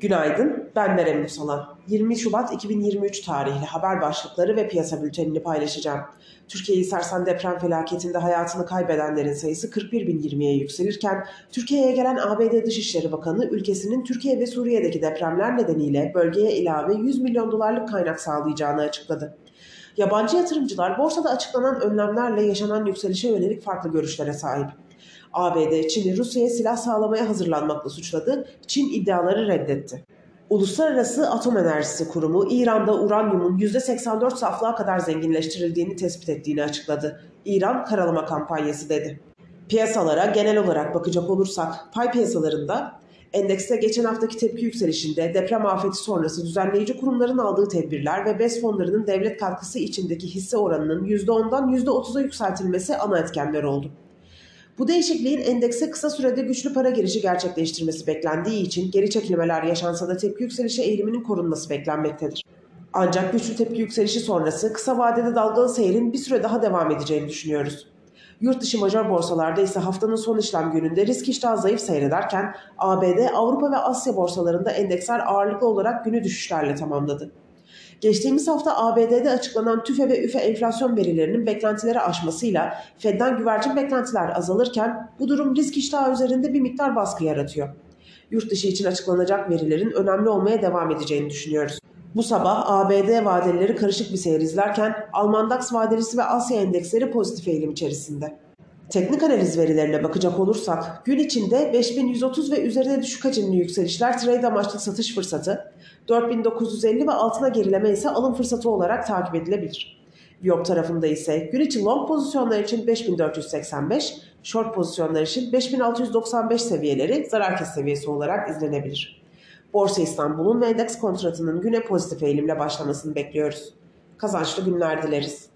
Günaydın, ben Merem Musalan. 20 Şubat 2023 tarihli haber başlıkları ve piyasa bültenini paylaşacağım. Türkiye'yi sarsan deprem felaketinde hayatını kaybedenlerin sayısı 41.020'ye yükselirken, Türkiye'ye gelen ABD Dışişleri Bakanı ülkesinin Türkiye ve Suriye'deki depremler nedeniyle bölgeye ilave 100 milyon dolarlık kaynak sağlayacağını açıkladı. Yabancı yatırımcılar borsada açıklanan önlemlerle yaşanan yükselişe yönelik farklı görüşlere sahip. ABD, Çin'i Rusya'ya silah sağlamaya hazırlanmakla suçladı, Çin iddiaları reddetti. Uluslararası Atom Enerjisi Kurumu İran'da uranyumun %84 saflığa kadar zenginleştirildiğini tespit ettiğini açıkladı. İran karalama kampanyası dedi. Piyasalara genel olarak bakacak olursak pay piyasalarında endekste geçen haftaki tepki yükselişinde deprem afeti sonrası düzenleyici kurumların aldığı tedbirler ve BES fonlarının devlet katkısı içindeki hisse oranının %10'dan %30'a yükseltilmesi ana etkenler oldu. Bu değişikliğin endekse kısa sürede güçlü para girişi gerçekleştirmesi beklendiği için geri çekilmeler yaşansa da tepki yükselişi eğiliminin korunması beklenmektedir. Ancak güçlü tepki yükselişi sonrası kısa vadede dalgalı seyrin bir süre daha devam edeceğini düşünüyoruz. Yurt dışı major borsalarda ise haftanın son işlem gününde risk iştahı zayıf seyrederken ABD, Avrupa ve Asya borsalarında endeksler ağırlıklı olarak günü düşüşlerle tamamladı. Geçtiğimiz hafta ABD'de açıklanan TÜFE ve ÜFE enflasyon verilerinin beklentileri aşmasıyla Fed'den güvercin beklentiler azalırken bu durum risk iştahı üzerinde bir miktar baskı yaratıyor. Yurt dışı için açıklanacak verilerin önemli olmaya devam edeceğini düşünüyoruz. Bu sabah ABD vadeleri karışık bir seyir izlerken Alman DAX vadelisi ve Asya endeksleri pozitif eğilim içerisinde. Teknik analiz verilerine bakacak olursak gün içinde 5130 ve üzerine düşük hacimli yükselişler trade amaçlı satış fırsatı, 4950 ve altına gerileme ise alım fırsatı olarak takip edilebilir. Viyop tarafında ise gün için long pozisyonlar için 5485, short pozisyonlar için 5695 seviyeleri zarar kes seviyesi olarak izlenebilir. Borsa İstanbul'un ve endeks kontratının güne pozitif eğilimle başlamasını bekliyoruz. Kazançlı günler dileriz.